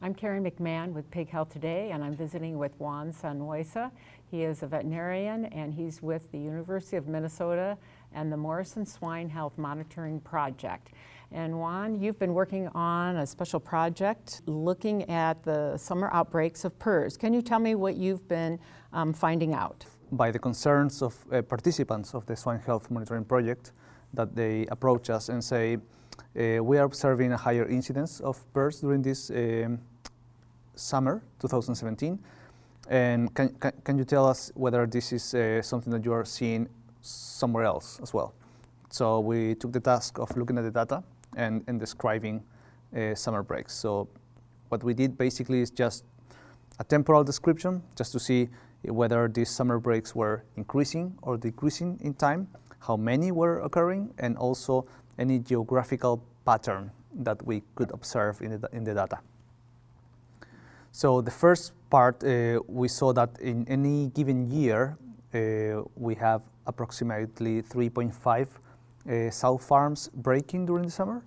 I'm Karen McMahon with Pig Health Today, and I'm visiting with Juan Sanhueza. He is a veterinarian, and he's with the University of Minnesota and the Morrison Swine Health Monitoring Project. And Juan, you've been working on a special project looking at the summer outbreaks of PRRS. Can you tell me what you've been um, finding out? By the concerns of uh, participants of the Swine Health Monitoring Project, that they approach us and say, uh, we are observing a higher incidence of PRRS during this um, summer 2017. And can, can, can, you tell us whether this is uh, something that you are seeing somewhere else as well? So we took the task of looking at the data and, and describing uh, summer breaks. So what we did basically is just a temporal description, just to see whether these summer breaks were increasing or decreasing in time, how many were occurring, and also any geographical pattern that we could observe in the, in the data. So the first part, uh, we saw that in any given year, uh, we have approximately 3.5 uh, sow farms breaking during the summer,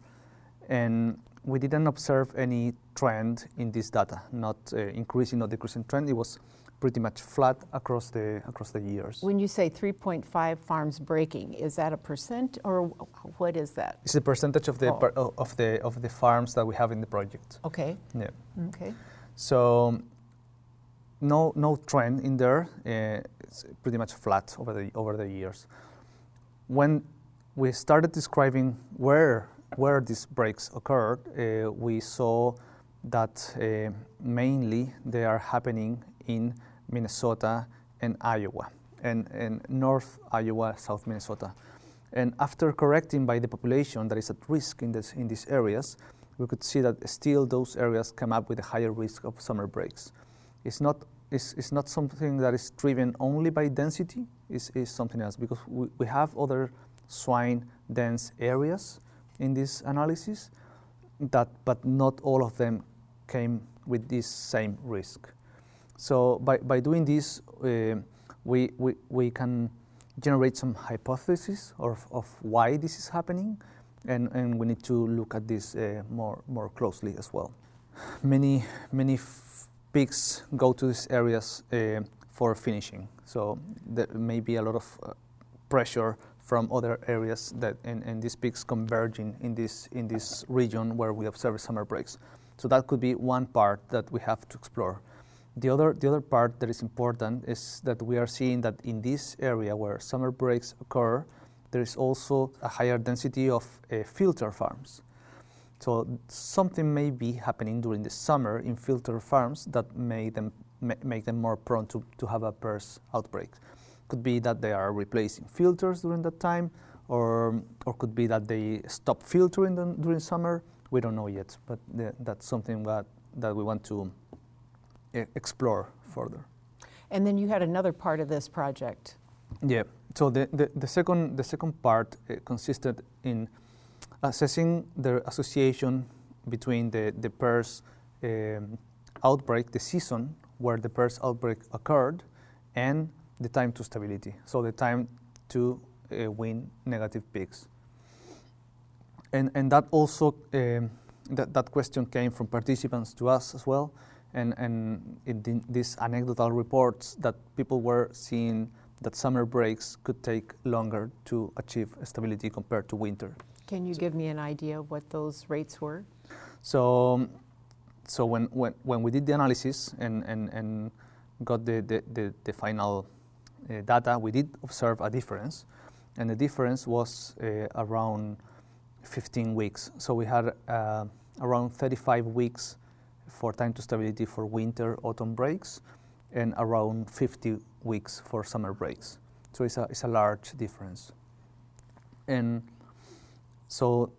and we didn't observe any trend in this data, not uh, increasing or decreasing trend. It was pretty much flat across the across the years. When you say 3.5 farms breaking, is that a percent or what is that? It's the percentage of the oh. of the of the farms that we have in the project. Okay. Yeah. Okay. So no no trend in there. Uh, it's pretty much flat over the over the years. When we started describing where where these breaks occurred, uh, we saw that uh, mainly they are happening in Minnesota, and Iowa, and, and North Iowa, South Minnesota. And after correcting by the population that is at risk in, this, in these areas, we could see that still those areas come up with a higher risk of summer breaks. It's not, it's, it's not something that is driven only by density, it's, it's something else because we, we have other swine dense areas in this analysis, that, but not all of them came with this same risk. So by, by doing this, uh, we, we, we can generate some hypotheses of, of why this is happening, and, and we need to look at this uh, more, more closely as well. Many, many pigs go to these areas uh, for finishing, so there may be a lot of uh, pressure from other areas that and, and these pigs converging in this in this region where we observe summer breaks. So that could be one part that we have to explore. The other, the other part that is important is that we are seeing that in this area where summer breaks occur, there is also a higher density of uh, filter farms. So something may be happening during the summer in filter farms that make them, make them more prone to, to have a PRRS outbreak. Could be that they are replacing filters during that time, or, or could be that they stop filtering them during summer. We don't know yet, but the, that's something that, that we want to explore further. And then you had another part of this project. Yeah. So the, the, the second the second part uh, consisted in assessing the association between the the PRRS um, outbreak, the season where the PRRS outbreak occurred, and the time to stability. So the time to uh, wean negative pigs. And and that also um, that that question came from participants to us as well and, and in these anecdotal reports that people were seeing that summer breaks could take longer to achieve stability compared to winter. Can you give me an idea of what those rates were? So, so when, when, when we did the analysis and, and, and got the, the, the, the final uh, data, we did observe a difference, and the difference was uh, around 15 weeks. So we had uh, around 35 weeks for time to stability for winter autumn breaks and around 50 weeks for summer breaks. So it's a, it's a large difference. And so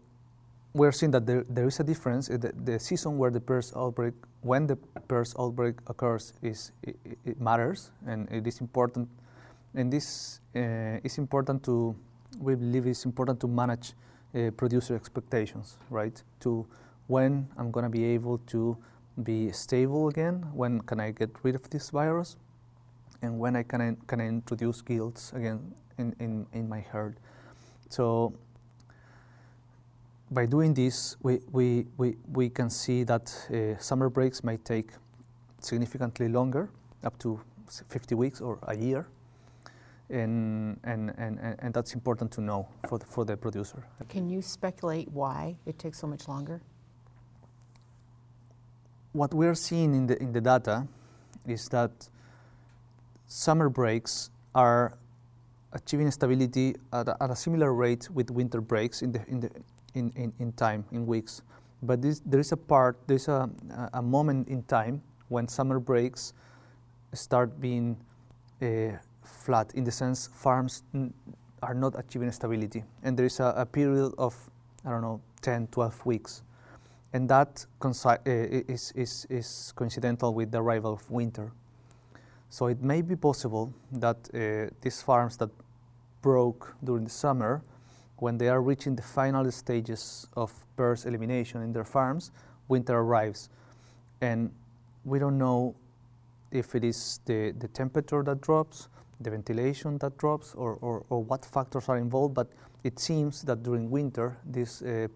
we're seeing that there, there is a difference. The, the season where the PRRS outbreak, when the PRRS outbreak occurs, is it, it matters and it is important. And this uh, is important to, we believe it's important to manage uh, producer expectations, right? To when I'm going to be able to be stable again? When can I get rid of this virus? And when I can, can I introduce gilts again in, in, in my herd? So by doing this, we, we, we, we can see that uh, summer breaks may take significantly longer, up to 50 weeks or a year. And, and, and, and that's important to know for the, for the producer. Can you speculate why it takes so much longer? What we're seeing in the, in the data is that summer breaks are achieving stability at a, at a similar rate with winter breaks in, the, in, the, in, in, in time, in weeks. But this, there is a part, there's a, a moment in time when summer breaks start being uh, flat in the sense farms are not achieving stability. And there is a, a, period of i don't know 10 12 weeks. And that uh, is, is, is coincidental with the arrival of winter so it may be possible that uh, these farms that broke during the summer when they are reaching the final stages of PRRS elimination in their farms winter arrives. And we don't know if it is the, the temperature that drops, the ventilation that drops, or, or, or what factors are involved, but it seems that during winter, this uh,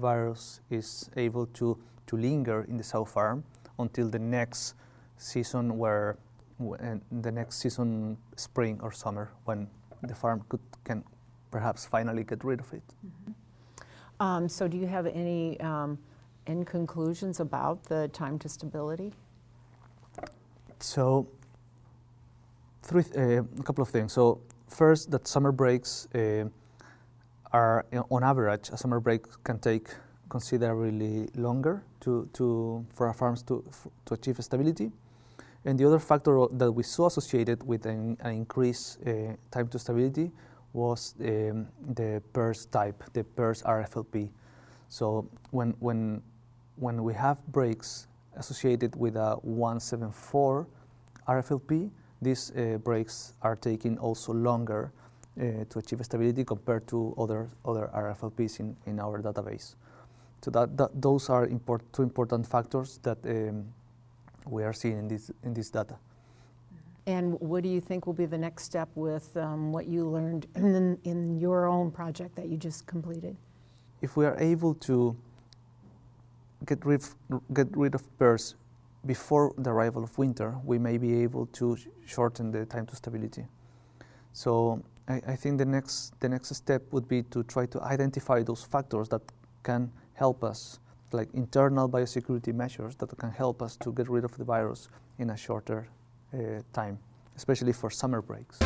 virus is able to, to linger in the sow farm until the next season where the next season, spring or summer, when the farm could, can perhaps finally get rid of it. Mm -hmm. um, so do you have any um, in conclusions about the time to stability? So, three, uh, a couple of things. So, first, that summer breaks uh, are, on average, a summer break can take considerably longer to, to, for our farms to, to achieve stability. And the other factor that we saw associated with an, an increased uh, time to stability was um, the PRRS type, the PRRS RFLP. So when, when when we have breaks associated with a 174 RFLP, these uh, breaks are taking also longer uh, to achieve stability compared to other, other RFLPs in, in our database. So that, that those are import, two important factors that um, we are seeing in this, in this data. And what do you think will be the next step with um, what you learned in, in your own project that you just completed? If we are able to get rid, get rid of PRRS before the arrival of winter, we may be able to shorten the time to stability. So I, I, think the next, the next step would be to try to identify those factors that can help us, like internal biosecurity measures that can help us to get rid of the virus in a shorter uh, time, especially for summer breaks.